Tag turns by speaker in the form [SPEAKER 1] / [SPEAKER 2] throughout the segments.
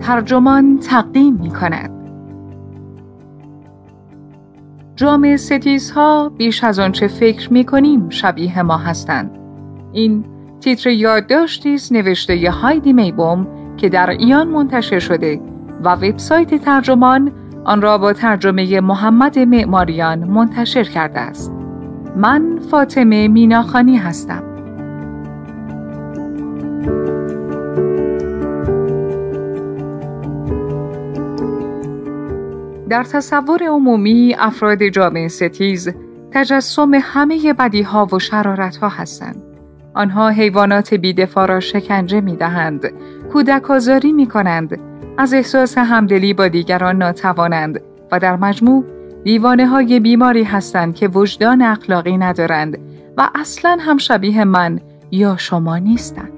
[SPEAKER 1] ترجمان تقدیم می کند. جامعه ستیزها بیش از آنچه فکر می کنیم شبیه ما هستند. این تیتر یادداشتی است نوشته ی هایدی میبوم که در ایان منتشر شده و وبسایت ترجمان آن را با ترجمه محمد معماریان منتشر کرده است. من فاطمه میناخانی هستم. در تصور عمومی افراد جامعه ستیز تجسم همه بدیها و شرارتها هستند. آنها حیوانات بیدفاع را شکنجه می دهند، کودک آزاری می کنند، از احساس همدلی با دیگران ناتوانند و در مجموع دیوانه های بیماری هستند که وجدان اخلاقی ندارند و اصلا هم شبیه من یا شما نیستند.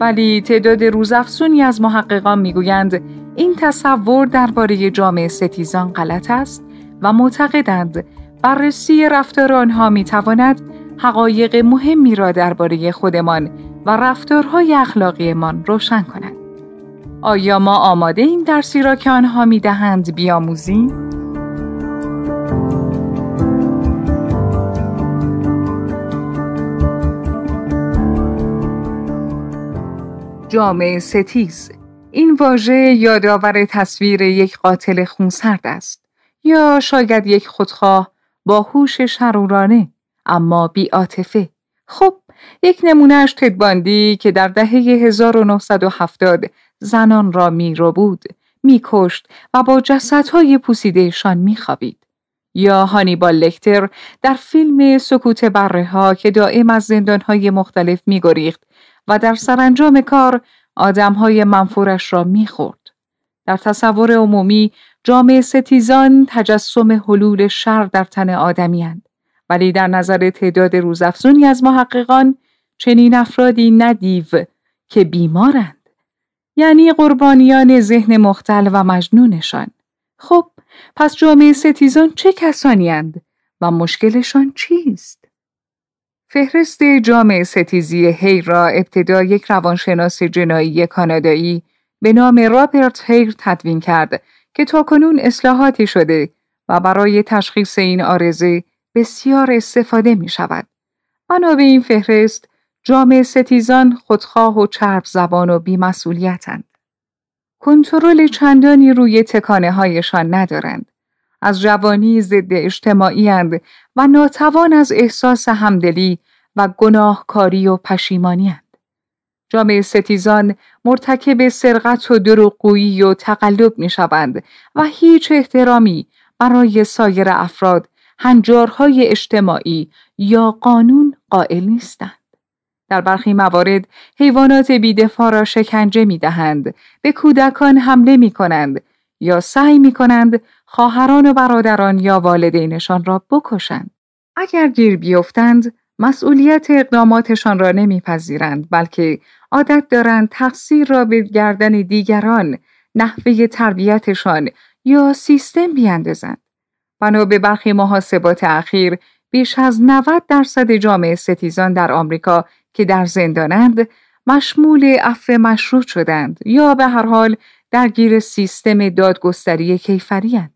[SPEAKER 1] ولی تعداد روزافزونی از محققان می‌گویند این تصور درباره جامعه ستیزان غلط است و معتقدند بررسی رفتار آنها می‌تواند حقایق مهمی را درباره خودمان و رفتارهای اخلاقیمان روشن کند. آیا ما آماده این درسی را که آنها می دهند بیاموزیم؟ جامعه ستیز این واژه یادآور تصویر یک قاتل خونسرد است یا شاید یک خودخواه با هوش شرورانه اما بیاتفه. خب یک نمونهش تدباندی که در دهه 1970 زنان را می رو بود، می کشت و با جسدهای پوسیدهشان می خوابید. یا هانیبال لکتر در فیلم سکوت بره ها که دائم از زندانهای مختلف می گریخت و در سرانجام کار آدمهای منفورش را می خورد. در تصور عمومی جامعه ستیزان تجسم حلول شر در تن آدمی ولی در نظر تعداد روزافزونی از محققان چنین افرادی ندیو که بیمارند یعنی قربانیان ذهن مختل و مجنونشان خب پس جامعه ستیزان چه کسانی و مشکلشان چیست؟ فهرست جامعه ستیزی هیر را ابتدا یک روانشناس جنایی کانادایی به نام رابرت هیر تدوین کرد که تاکنون اصلاحاتی شده و برای تشخیص این آرزه بسیار استفاده می شود. به این فهرست جامعه ستیزان خودخواه و چرب زبان و بیمسئولیتند. کنترل چندانی روی تکانه هایشان ندارند. از جوانی ضد اجتماعی و ناتوان از احساس همدلی و گناهکاری و پشیمانی هند. جامعه ستیزان مرتکب سرقت و دروغگویی و تقلب می شوند و هیچ احترامی برای سایر افراد هنجارهای اجتماعی یا قانون قائل نیستند. در برخی موارد حیوانات بیدفاع را شکنجه می دهند، به کودکان حمله می کنند یا سعی می کنند خواهران و برادران یا والدینشان را بکشند. اگر گیر بیفتند، مسئولیت اقداماتشان را نمیپذیرند بلکه عادت دارند تقصیر را به گردن دیگران نحوه تربیتشان یا سیستم بیاندازند بنا به برخی محاسبات اخیر بیش از 90 درصد جامعه ستیزان در آمریکا که در زندانند مشمول عفو مشروط شدند یا به هر حال درگیر سیستم دادگستری کیفری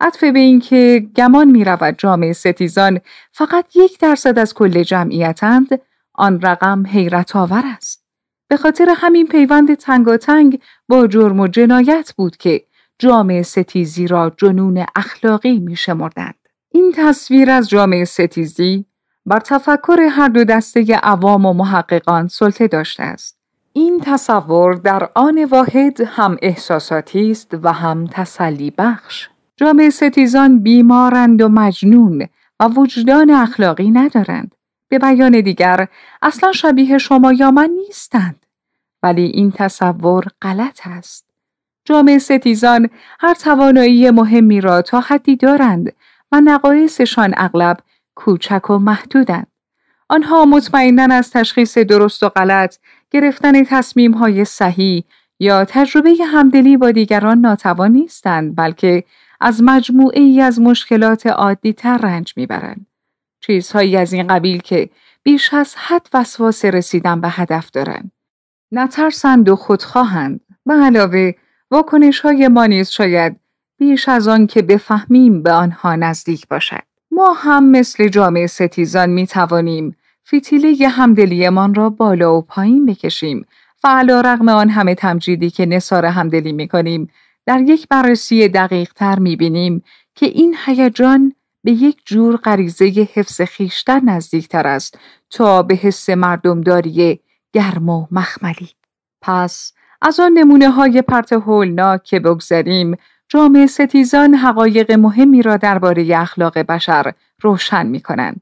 [SPEAKER 1] عطف به اینکه گمان می رود جامعه ستیزان فقط یک درصد از کل جمعیتند آن رقم حیرت آور است. به خاطر همین پیوند تنگاتنگ با جرم و جنایت بود که جامعه ستیزی را جنون اخلاقی می شمردند. این تصویر از جامعه ستیزی بر تفکر هر دو دسته عوام و محققان سلطه داشته است. این تصور در آن واحد هم احساساتی است و هم تسلی بخش. جامعه ستیزان بیمارند و مجنون و وجدان اخلاقی ندارند. به بیان دیگر اصلا شبیه شما یا من نیستند. ولی این تصور غلط است. جامعه ستیزان هر توانایی مهمی را تا حدی دارند و نقایصشان اغلب کوچک و محدودند. آنها مطمئنا از تشخیص درست و غلط، گرفتن تصمیم های صحیح یا تجربه همدلی با دیگران ناتوان نیستند بلکه از مجموعه ای از مشکلات عادی تر رنج می‌برند. چیزهایی از این قبیل که بیش از حد وسواس رسیدن به هدف دارند. نترسند و خودخواهند. به علاوه واکنش های ما نیز شاید بیش از آن که بفهمیم به آنها نزدیک باشد. ما هم مثل جامعه ستیزان می توانیم فتیله همدلیمان را بالا و پایین بکشیم و علا رغم آن همه تمجیدی که نصار همدلی می کنیم در یک بررسی دقیق تر می بینیم که این هیجان به یک جور غریزه حفظ خیشتن نزدیکتر است تا به حس مردمداری گرم و مخملی. پس از آن نمونه های پرت هولناک که بگذاریم جامعه ستیزان حقایق مهمی را درباره اخلاق بشر روشن می کنند.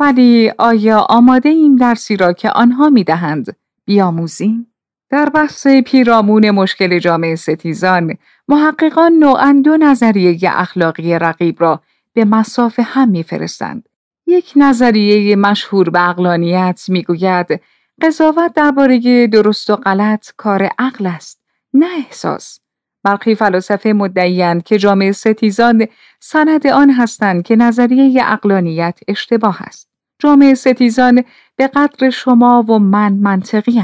[SPEAKER 1] ولی آیا آماده این درسی را که آنها می دهند بیاموزیم؟ در بحث پیرامون مشکل جامعه ستیزان محققان نوعا دو نظریه اخلاقی رقیب را به مسافه هم میفرستند. یک نظریه مشهور به اقلانیت می‌گوید قضاوت درباره درست و غلط کار عقل است نه احساس. برخی فلاسفه مدعیند که جامعه ستیزان سند آن هستند که نظریه اقلانیت اشتباه است. جامعه ستیزان به قدر شما و من منطقی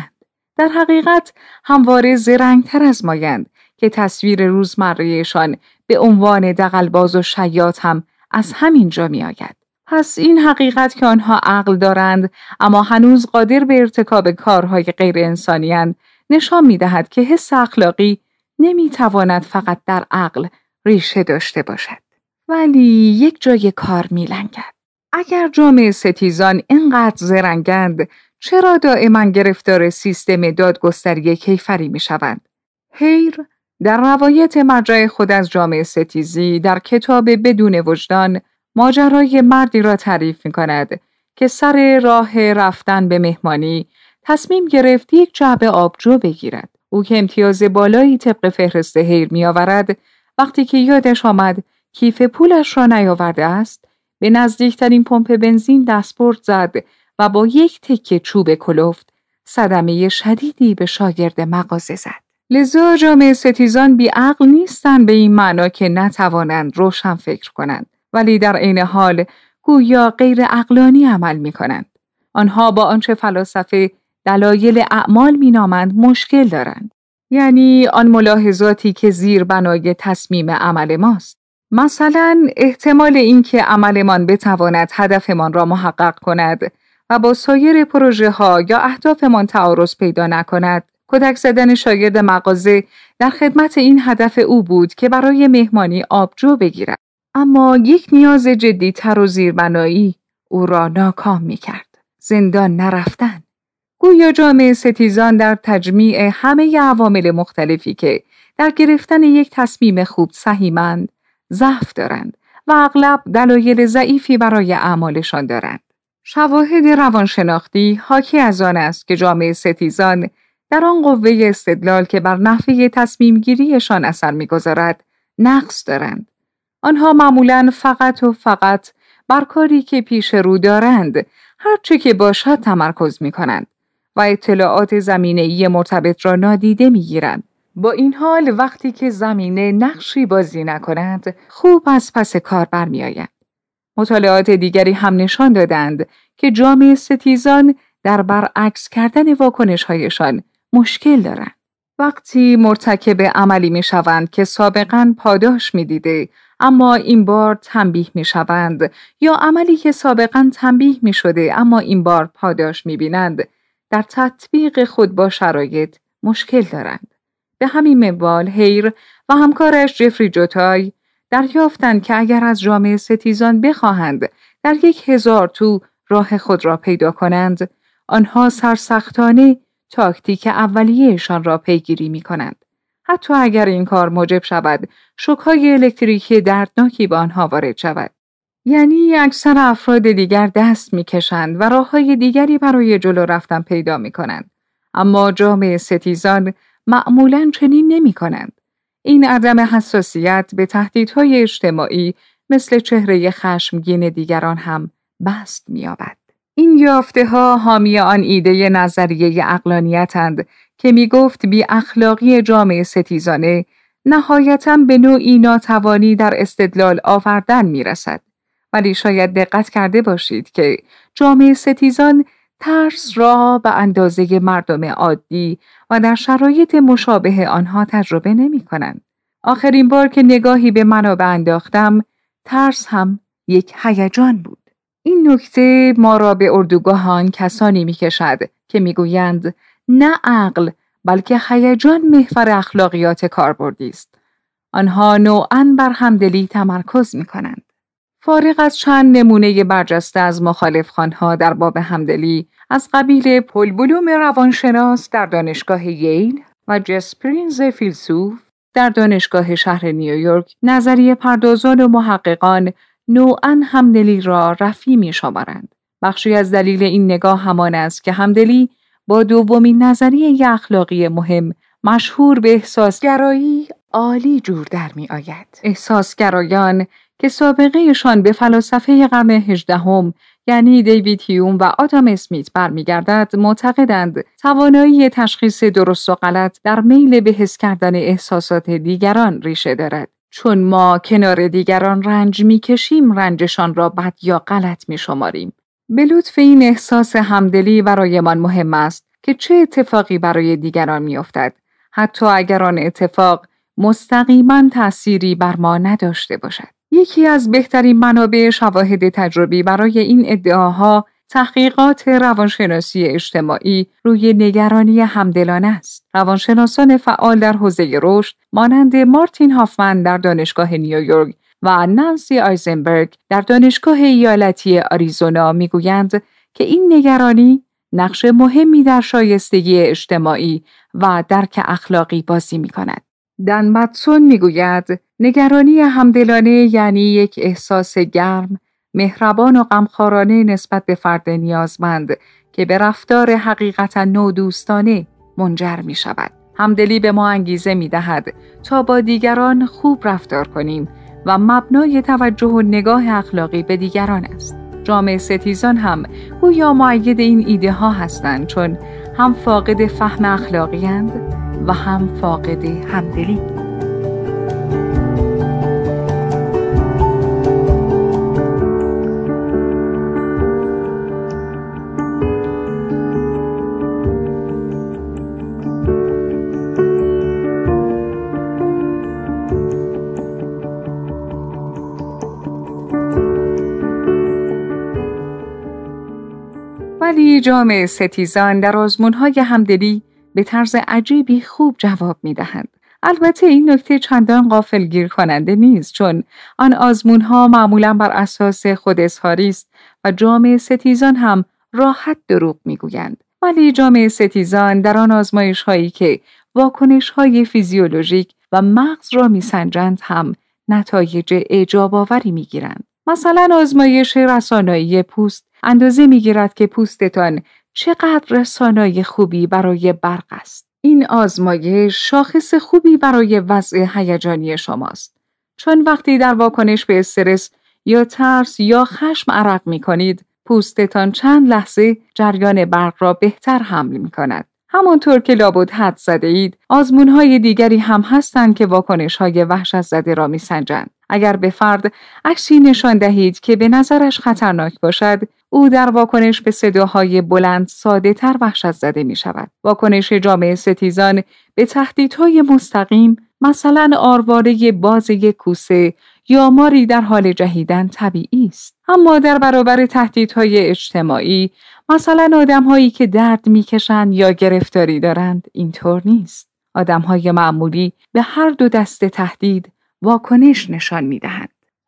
[SPEAKER 1] در حقیقت همواره زرنگتر از مایند که تصویر روزمرهشان به عنوان دقلباز و شیاط هم از همین جا می آید. پس این حقیقت که آنها عقل دارند اما هنوز قادر به ارتکاب کارهای غیر انسانی نشان می دهد که حس اخلاقی نمی تواند فقط در عقل ریشه داشته باشد. ولی یک جای کار می لنگد. اگر جامعه ستیزان اینقدر زرنگند چرا دائما گرفتار سیستم دادگستری کیفری می شوند؟ هیر در روایت مرجع خود از جامعه ستیزی در کتاب بدون وجدان ماجرای مردی را تعریف می کند که سر راه رفتن به مهمانی تصمیم گرفت یک جعبه آبجو بگیرد. او که امتیاز بالایی طبق فهرست هیر می آورد وقتی که یادش آمد کیف پولش را نیاورده است به نزدیکترین پمپ بنزین دستپرد زد و با یک تکه چوب کلفت صدمه شدیدی به شاگرد مغازه زد. لذا جامعه ستیزان بی عقل نیستند به این معنا که نتوانند روشن فکر کنند ولی در عین حال گویا غیر عقلانی عمل می کنند. آنها با آنچه فلاسفه دلایل اعمال مینامند مشکل دارند. یعنی آن ملاحظاتی که زیر بنای تصمیم عمل ماست. مثلا احتمال اینکه عملمان بتواند هدفمان را محقق کند و با سایر پروژه ها یا اهدافمان تعارض پیدا نکند کدک زدن شاگرد مغازه در خدمت این هدف او بود که برای مهمانی آبجو بگیرد اما یک نیاز جدی تر و زیربنایی او را ناکام می کرد. زندان نرفتن گویا جامعه ستیزان در تجمیع همه عوامل مختلفی که در گرفتن یک تصمیم خوب سهیمند ضعف دارند و اغلب دلایل ضعیفی برای اعمالشان دارند. شواهد روانشناختی حاکی از آن است که جامعه ستیزان در آن قوه استدلال که بر نحوه تصمیم گیریشان اثر می‌گذارد نقص دارند. آنها معمولا فقط و فقط بر کاری که پیش رو دارند هرچه که باشد تمرکز می کنند و اطلاعات زمینه ای مرتبط را نادیده می گیرند. با این حال وقتی که زمینه نقشی بازی نکند خوب از پس کار برمیآیند. مطالعات دیگری هم نشان دادند که جامعه ستیزان در برعکس کردن واکنشهایشان مشکل دارند. وقتی مرتکب عملی می شوند که سابقا پاداش می دیده اما این بار تنبیه می شوند یا عملی که سابقا تنبیه می شده اما این بار پاداش می بینند در تطبیق خود با شرایط مشکل دارند. به همین منوال هیر و همکارش جفری جوتای دریافتند که اگر از جامعه ستیزان بخواهند در یک هزار تو راه خود را پیدا کنند آنها سرسختانه تاکتیک اولیهشان را پیگیری می کنند. حتی اگر این کار موجب شود شکهای الکتریکی دردناکی به آنها وارد شود. یعنی اکثر افراد دیگر دست می‌کشند و راه های دیگری برای جلو رفتن پیدا می کنند. اما جامعه ستیزان معمولا چنین نمی کنند. این عدم حساسیت به تهدیدهای اجتماعی مثل چهره خشمگین دیگران هم بست می‌یابد. این یافته ها حامی آن ایده نظریه اقلانیتند که می گفت بی اخلاقی جامعه ستیزانه نهایتا به نوعی ناتوانی در استدلال آوردن می رسد. ولی شاید دقت کرده باشید که جامعه ستیزان ترس را به اندازه مردم عادی و در شرایط مشابه آنها تجربه نمی کنند. آخرین بار که نگاهی به منابع انداختم ترس هم یک هیجان بود. این نکته ما را به اردوگاهان کسانی می کشد که می‌گویند نه عقل بلکه هیجان محور اخلاقیات کاربردی است. آنها نوعا بر همدلی تمرکز می کنند. فارغ از چند نمونه برجسته از مخالف خانها در باب همدلی از قبیل پل بلوم روانشناس در دانشگاه ییل و جسپرینز فیلسوف در دانشگاه شهر نیویورک نظریه پردازان و محققان نوعا همدلی را رفی می شمارند. بخشی از دلیل این نگاه همان است که همدلی با دومین نظریه اخلاقی مهم مشهور به احساسگرایی عالی جور در می آید. احساسگرایان که سابقهشان به فلاسفه قرن هجدهم یعنی دیوید هیوم و آدام اسمیت برمیگردد معتقدند توانایی تشخیص درست و غلط در میل به حس کردن احساسات دیگران ریشه دارد چون ما کنار دیگران رنج می‌کشیم رنجشان را بد یا غلط می شماریم. به لطف این احساس همدلی برایمان مهم است که چه اتفاقی برای دیگران میافتد حتی اگر آن اتفاق مستقیما تأثیری بر ما نداشته باشد. یکی از بهترین منابع شواهد تجربی برای این ادعاها تحقیقات روانشناسی اجتماعی روی نگرانی همدلان است. روانشناسان فعال در حوزه رشد مانند مارتین هافمن در دانشگاه نیویورک و نانسی آیزنبرگ در دانشگاه ایالتی آریزونا می‌گویند که این نگرانی نقش مهمی در شایستگی اجتماعی و درک اخلاقی بازی می کند. دن متسون می‌گوید نگرانی همدلانه یعنی یک احساس گرم، مهربان و غمخوارانه نسبت به فرد نیازمند که به رفتار حقیقتا نودوستانه منجر می شود. همدلی به ما انگیزه می دهد تا با دیگران خوب رفتار کنیم و مبنای توجه و نگاه اخلاقی به دیگران است. جامعه ستیزان هم گویا معید این ایده ها هستند چون هم فاقد فهم اخلاقی و هم فاقد همدلی. ولی جامعه ستیزان در آزمونهای همدلی به طرز عجیبی خوب جواب می دهند. البته این نکته چندان غافل گیر کننده نیست چون آن آزمون ها معمولا بر اساس خود است و جامعه ستیزان هم راحت دروغ می‌گویند ولی جامعه ستیزان در آن آزمایش هایی که واکنش های فیزیولوژیک و مغز را میسنجند هم نتایج اعجاب آوری می‌گیرند مثلا آزمایش رسانایی پوست اندازه می‌گیرد که پوستتان چقدر رسانای خوبی برای برق است. این آزمایش شاخص خوبی برای وضع هیجانی شماست. چون وقتی در واکنش به استرس یا ترس یا خشم عرق می کنید، پوستتان چند لحظه جریان برق را بهتر حمل می کند. همانطور که لابد حد زده اید، آزمون های دیگری هم هستند که واکنش های وحشت زده را می سنجند. اگر به فرد عکسی نشان دهید که به نظرش خطرناک باشد او در واکنش به صداهای بلند ساده تر وحشت زده می شود. واکنش جامعه ستیزان به تهدیدهای مستقیم مثلا آرواره باز یک کوسه یا ماری در حال جهیدن طبیعی است. اما در برابر تهدیدهای اجتماعی مثلا آدمهایی که درد می‌کشند یا گرفتاری دارند اینطور نیست. آدمهای معمولی به هر دو دست تهدید واکنش نشان می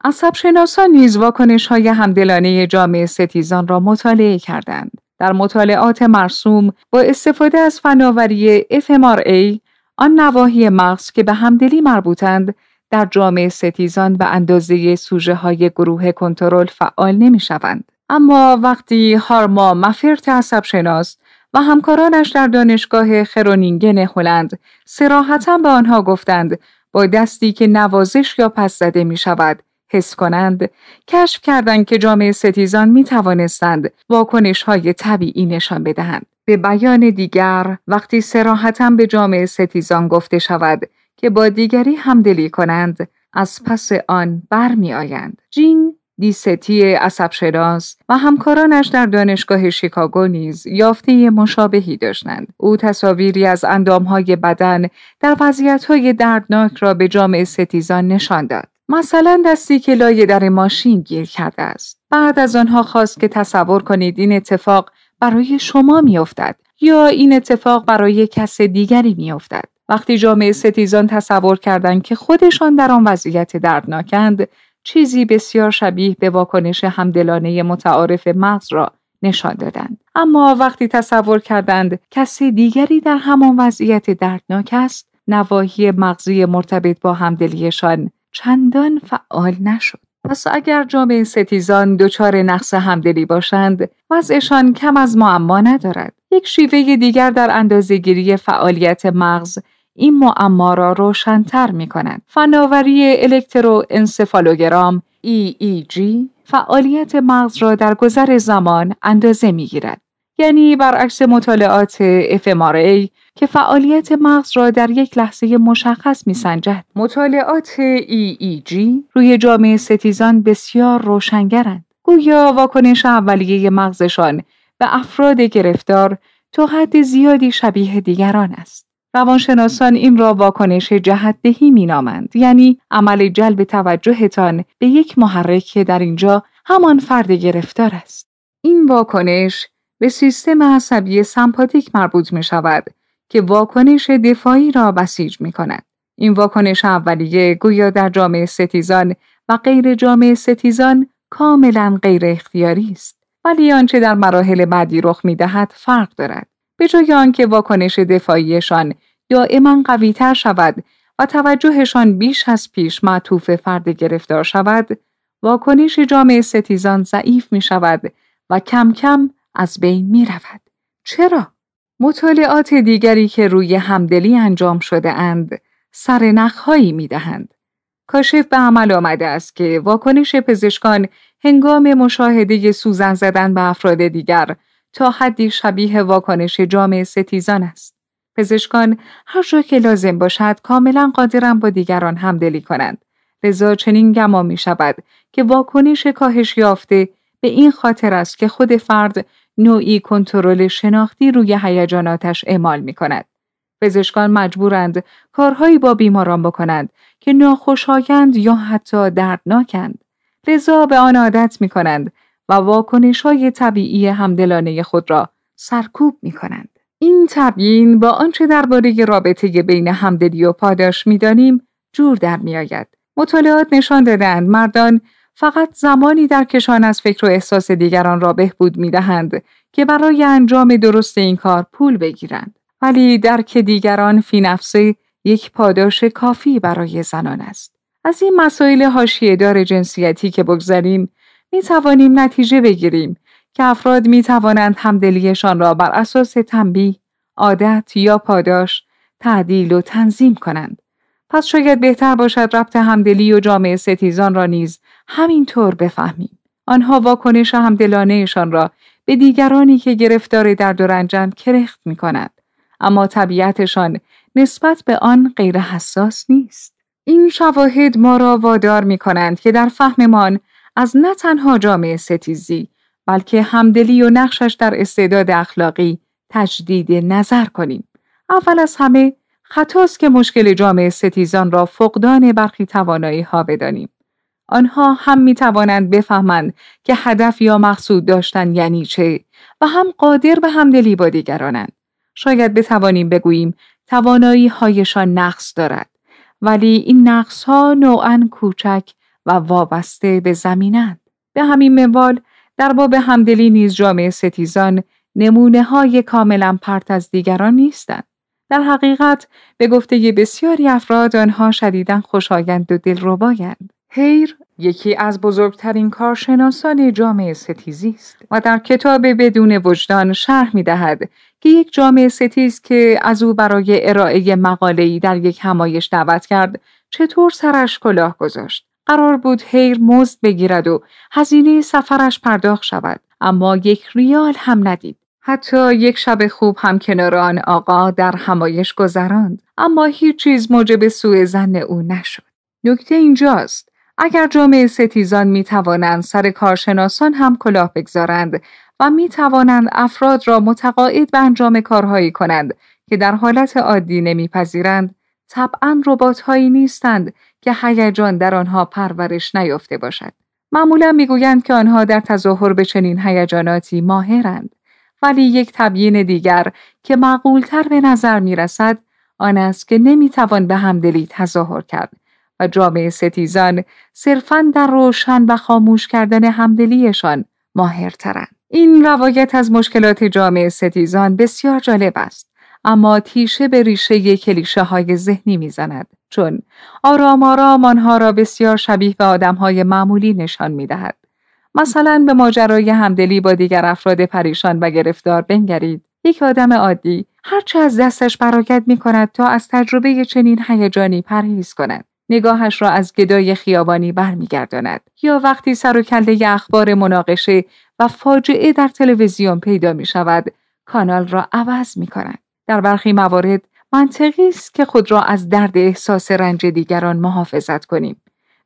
[SPEAKER 1] دهند. عصب شناسان نیز واکنش های همدلانه جامعه ستیزان را مطالعه کردند. در مطالعات مرسوم با استفاده از فناوری FMRA آن نواحی مغز که به همدلی مربوطند در جامعه ستیزان به اندازه سوژه های گروه کنترل فعال نمی شوند. اما وقتی هارما مفرت عصب شناس و همکارانش در دانشگاه خرونینگن هلند سراحتا به آنها گفتند با دستی که نوازش یا پس زده می شود حس کنند کشف کردند که جامعه ستیزان می توانستند واکنش های طبیعی نشان بدهند. به بیان دیگر وقتی سراحتا به جامعه ستیزان گفته شود که با دیگری همدلی کنند از پس آن برمی آیند. جین دیستی عصبشناس و همکارانش در دانشگاه شیکاگو نیز یافته مشابهی داشتند. او تصاویری از اندامهای بدن در وضعیتهای دردناک را به جامعه ستیزان نشان داد. مثلا دستی که لایه در ماشین گیر کرده است. بعد از آنها خواست که تصور کنید این اتفاق برای شما میافتد یا این اتفاق برای کس دیگری میافتد. وقتی جامعه ستیزان تصور کردند که خودشان در آن وضعیت دردناکند چیزی بسیار شبیه به واکنش همدلانه متعارف مغز را نشان دادند اما وقتی تصور کردند کسی دیگری در همان وضعیت دردناک است نواحی مغزی مرتبط با همدلیشان چندان فعال نشد پس اگر جامعه ستیزان دچار نقص همدلی باشند وضعشان کم از معما ندارد یک شیوه دیگر در اندازهگیری فعالیت مغز این معما را روشنتر می کند. فناوری الکترو انسفالوگرام EEG فعالیت مغز را در گذر زمان اندازه می گیرد. یعنی برعکس مطالعات fMRA که فعالیت مغز را در یک لحظه مشخص می سنجد. مطالعات EEG روی جامعه ستیزان بسیار روشنگرند. گویا واکنش اولیه مغزشان به افراد گرفتار تا حد زیادی شبیه دیگران است. روانشناسان این را واکنش جهتدهی مینامند یعنی عمل جلب توجهتان به یک محرک که در اینجا همان فرد گرفتار است این واکنش به سیستم عصبی سمپاتیک مربوط می شود که واکنش دفاعی را بسیج می کند. این واکنش اولیه گویا در جامعه ستیزان و غیر جامعه ستیزان کاملا غیر اختیاری است ولی آنچه در مراحل بعدی رخ می دهد فرق دارد. به جای آنکه واکنش دفاعیشان دائما قویتر شود و توجهشان بیش از پیش معطوف فرد گرفتار شود، واکنش جامعه ستیزان ضعیف می شود و کم کم از بین می رود. چرا؟ مطالعات دیگری که روی همدلی انجام شده اند، سر نخهایی می دهند. کاشف به عمل آمده است که واکنش پزشکان هنگام مشاهده سوزن زدن به افراد دیگر تا حدی شبیه واکنش جامعه ستیزان است. پزشکان هر جا که لازم باشد کاملا قادرند با دیگران همدلی کنند. لذا چنین گمان می شود که واکنش کاهش یافته به این خاطر است که خود فرد نوعی کنترل شناختی روی هیجاناتش اعمال می کند. پزشکان مجبورند کارهایی با بیماران بکنند که ناخوشایند یا حتی دردناکند. لذا به آن عادت می کنند و واکنش های طبیعی همدلانه خود را سرکوب می کنند. این تبیین با آنچه درباره رابطه بین همدلی و پاداش می‌دانیم جور در میآید مطالعات نشان دادند مردان فقط زمانی در کشان از فکر و احساس دیگران را بهبود می‌دهند که برای انجام درست این کار پول بگیرند ولی درک دیگران فی نفسه یک پاداش کافی برای زنان است از این مسائل حاشیه دار جنسیتی که بگذاریم می توانیم نتیجه بگیریم که افراد می توانند همدلیشان را بر اساس تنبیه، عادت یا پاداش تعدیل و تنظیم کنند. پس شاید بهتر باشد ربط همدلی و جامعه ستیزان را نیز همینطور بفهمیم. آنها واکنش همدلانهشان را به دیگرانی که گرفتار درد و رنجند کرخت می کند. اما طبیعتشان نسبت به آن غیر حساس نیست. این شواهد ما را وادار می کنند که در فهممان از نه تنها جامعه ستیزی بلکه همدلی و نقشش در استعداد اخلاقی تجدید نظر کنیم. اول از همه خطاست که مشکل جامعه ستیزان را فقدان برخی توانایی ها بدانیم. آنها هم می توانند بفهمند که هدف یا مقصود داشتن یعنی چه و هم قادر به همدلی با دیگرانند. شاید بتوانیم بگوییم توانایی هایشان نقص دارد ولی این نقص ها نوعا کوچک و وابسته به زمینند. به همین منوال در باب همدلی نیز جامعه ستیزان نمونه های کاملا پرت از دیگران نیستند. در حقیقت به گفته بسیاری افراد آنها شدیدا خوشایند و دلربایند. هیر یکی از بزرگترین کارشناسان جامعه ستیزی است و در کتاب بدون وجدان شرح می دهد که یک جامعه ستیز که از او برای ارائه مقاله‌ای در یک همایش دعوت کرد چطور سرش کلاه گذاشت؟ قرار بود هیر مزد بگیرد و هزینه سفرش پرداخت شود اما یک ریال هم ندید. حتی یک شب خوب هم کنار آن آقا در همایش گذراند اما هیچ چیز موجب سوء زن او نشد. نکته اینجاست اگر جامعه ستیزان می توانند سر کارشناسان هم کلاه بگذارند و می توانند افراد را متقاعد به انجام کارهایی کنند که در حالت عادی نمیپذیرند طبعا ربات هایی نیستند که هیجان در آنها پرورش نیافته باشد. معمولا می‌گویند که آنها در تظاهر به چنین هیجاناتی ماهرند ولی یک تبیین دیگر که معقولتر به نظر می رسد آن است که نمی‌توان به همدلی تظاهر کرد. و جامعه ستیزان صرفا در روشن و خاموش کردن همدلیشان ماهرترند. این روایت از مشکلات جامعه ستیزان بسیار جالب است اما تیشه به ریشه کلیشه های ذهنی می‌زند چون آرام آرام آنها را بسیار شبیه به آدم های معمولی نشان می دهد. مثلا به ماجرای همدلی با دیگر افراد پریشان و گرفتار بنگرید. یک آدم عادی هرچه از دستش براکت می کند تا از تجربه چنین هیجانی پرهیز کند. نگاهش را از گدای خیابانی برمیگرداند یا وقتی سر و کله اخبار مناقشه و فاجعه در تلویزیون پیدا می شود کانال را عوض می کند. در برخی موارد منطقی است که خود را از درد احساس رنج دیگران محافظت کنیم.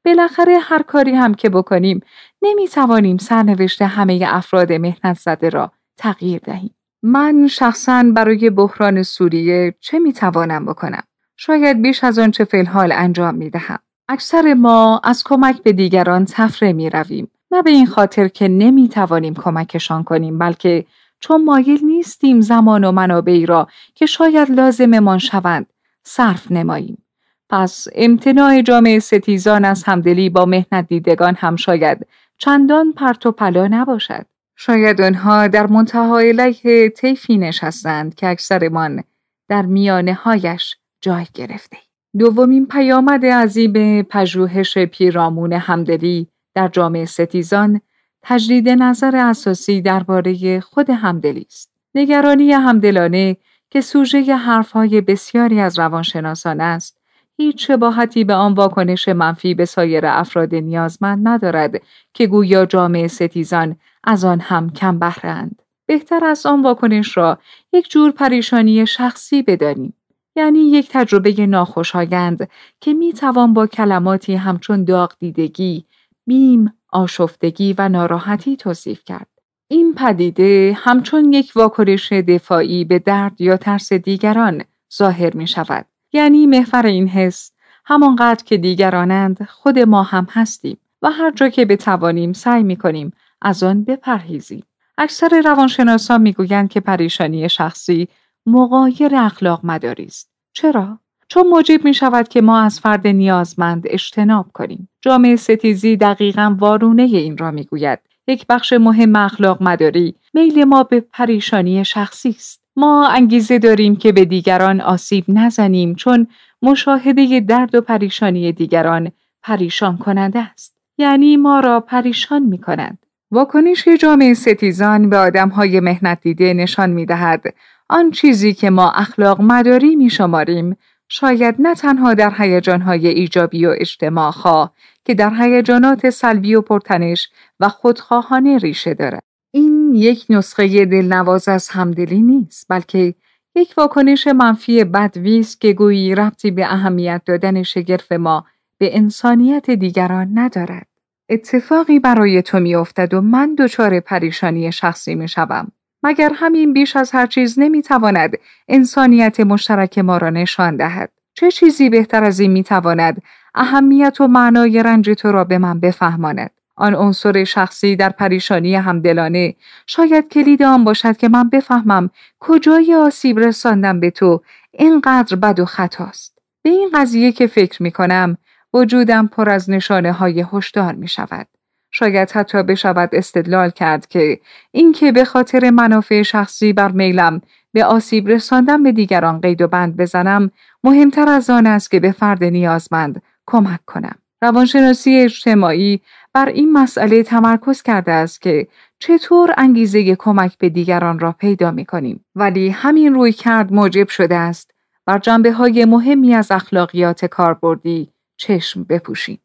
[SPEAKER 1] بالاخره هر کاری هم که بکنیم نمی توانیم سرنوشت همه افراد مهنت زده را تغییر دهیم. من شخصا برای بحران سوریه چه می توانم بکنم؟ شاید بیش از آنچه فی الحال انجام می دهم. اکثر ما از کمک به دیگران تفره می رویم. نه به این خاطر که نمی توانیم کمکشان کنیم بلکه چون مایل نیستیم زمان و منابعی را که شاید لازممان شوند صرف نماییم. پس امتناع جامعه ستیزان از همدلی با مهنت دیدگان هم شاید چندان پرت و پلا نباشد. شاید آنها در منتهای لیه طیفی نشستند که اکثرمان در میانه هایش جای گرفته. دومین پیامد عظیم پژوهش پیرامون همدلی در جامعه ستیزان تجدید نظر اساسی درباره خود همدلی است. نگرانی همدلانه که سوژه حرفهای بسیاری از روانشناسان است، هیچ شباهتی به آن واکنش منفی به سایر افراد نیازمند ندارد که گویا جامعه ستیزان از آن هم کم بهرند. بهتر از آن واکنش را یک جور پریشانی شخصی بدانیم. یعنی یک تجربه ناخوشایند که می توان با کلماتی همچون داغ دیدگی، بیم، آشفتگی و ناراحتی توصیف کرد. این پدیده همچون یک واکنش دفاعی به درد یا ترس دیگران ظاهر می شود. یعنی محور این حس همانقدر که دیگرانند خود ما هم هستیم و هر جا که بتوانیم سعی می کنیم از آن بپرهیزیم. اکثر روانشناسان می‌گویند که پریشانی شخصی مقایر اخلاق مداری است. چرا؟ چون موجب می شود که ما از فرد نیازمند اجتناب کنیم. جامعه ستیزی دقیقا وارونه این را می گوید. یک بخش مهم اخلاق مداری میل ما به پریشانی شخصی است. ما انگیزه داریم که به دیگران آسیب نزنیم چون مشاهده درد و پریشانی دیگران پریشان کننده است. یعنی ما را پریشان می کنند. واکنش جامعه ستیزان به آدمهای مهنت دیده نشان می دهد آن چیزی که ما اخلاق مداری می شماریم شاید نه تنها در هیجانهای ایجابی و اجتماع خواه که در هیجانات سلبی و پرتنش و خودخواهانه ریشه دارد. این یک نسخه دلنواز از همدلی نیست بلکه یک واکنش منفی بدویست که گویی ربطی به اهمیت دادن شگرف ما به انسانیت دیگران ندارد. اتفاقی برای تو میافتد و من دچار پریشانی شخصی می شوم. مگر همین بیش از هر چیز نمی‌تواند انسانیت مشترک ما را نشان دهد؟ چه چیزی بهتر از این می‌تواند اهمیت و معنای رنج تو را به من بفهماند؟ آن عنصر شخصی در پریشانی همدلانه شاید کلید آن باشد که من بفهمم کجای آسیب رساندم به تو اینقدر بد و خطاست. به این قضیه که فکر می کنم وجودم پر از نشانه های هشدار می شود. شاید حتی بشود استدلال کرد که اینکه به خاطر منافع شخصی بر میلم به آسیب رساندن به دیگران قید و بند بزنم مهمتر از آن است که به فرد نیازمند کمک کنم. روانشناسی اجتماعی بر این مسئله تمرکز کرده است که چطور انگیزه کمک به دیگران را پیدا می کنیم. ولی همین روی کرد موجب شده است بر جنبه های مهمی از اخلاقیات کاربردی چشم بپوشیم.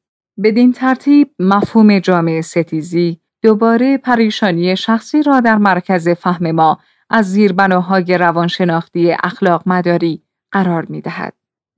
[SPEAKER 1] بدین ترتیب مفهوم جامعه ستیزی دوباره پریشانی شخصی را در مرکز فهم ما از زیربناهای روانشناختی اخلاق مداری قرار می دهد.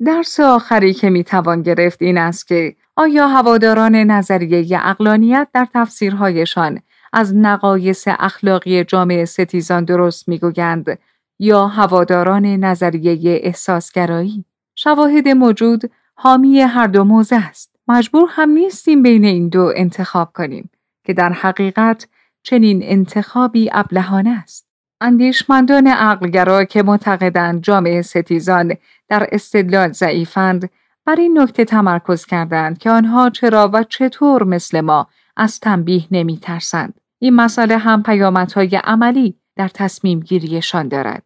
[SPEAKER 1] درس آخری که می‌توان گرفت این است که آیا هواداران نظریه اقلانیت در تفسیرهایشان از نقایص اخلاقی جامعه ستیزان درست می‌گویند یا هواداران نظریه احساسگرایی شواهد موجود حامی هر دو موزه است مجبور هم نیستیم بین این دو انتخاب کنیم که در حقیقت چنین انتخابی ابلهانه است اندیشمندان عقلگرا که معتقدند جامعه ستیزان در استدلال ضعیفند بر این نکته تمرکز کردند که آنها چرا و چطور مثل ما از تنبیه نمی ترسند. این مسئله هم پیامدهای عملی در تصمیم گیریشان دارد.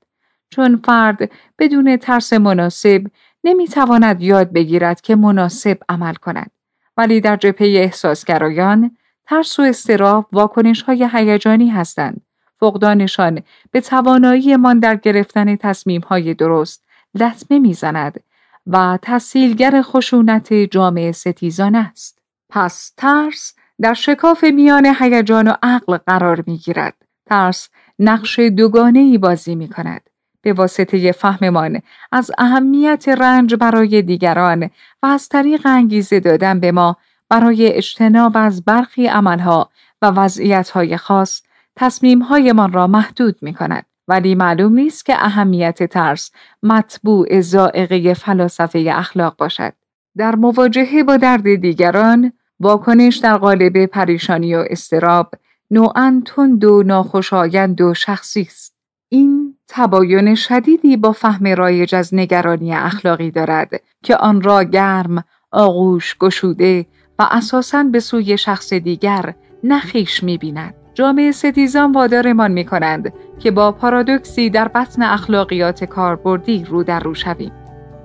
[SPEAKER 1] چون فرد بدون ترس مناسب نمی‌تواند یاد بگیرد که مناسب عمل کند. ولی در جبهه احساسگرایان ترس و استراب واکنش های هیجانی هستند. فقدانشان به تواناییمان در گرفتن تصمیم های درست لطمه می‌زند و تسهیلگر خشونت جامعه ستیزان است. پس ترس در شکاف میان هیجان و عقل قرار می گیرد. ترس نقش دوگانه ای بازی می کند. به واسطه فهممان از اهمیت رنج برای دیگران و از طریق انگیزه دادن به ما برای اجتناب از برخی عملها و وضعیتهای خاص تصمیمهایمان را محدود می کند. ولی معلوم نیست که اهمیت ترس مطبوع زائقه فلاسفه اخلاق باشد. در مواجهه با درد دیگران، واکنش در قالب پریشانی و استراب نوعا تند و ناخوشایند و شخصی است. این تباین شدیدی با فهم رایج از نگرانی اخلاقی دارد که آن را گرم، آغوش گشوده و اساساً به سوی شخص دیگر نخیش می‌بیند. جامعه ستیزان وادارمان می کنند که با پارادوکسی در بطن اخلاقیات کاربردی رو در رو شویم.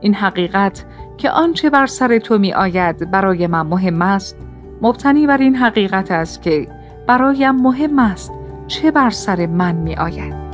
[SPEAKER 1] این حقیقت که آنچه بر سر تو می آید برای من مهم است مبتنی بر این حقیقت است که برایم مهم است چه بر سر من می آید.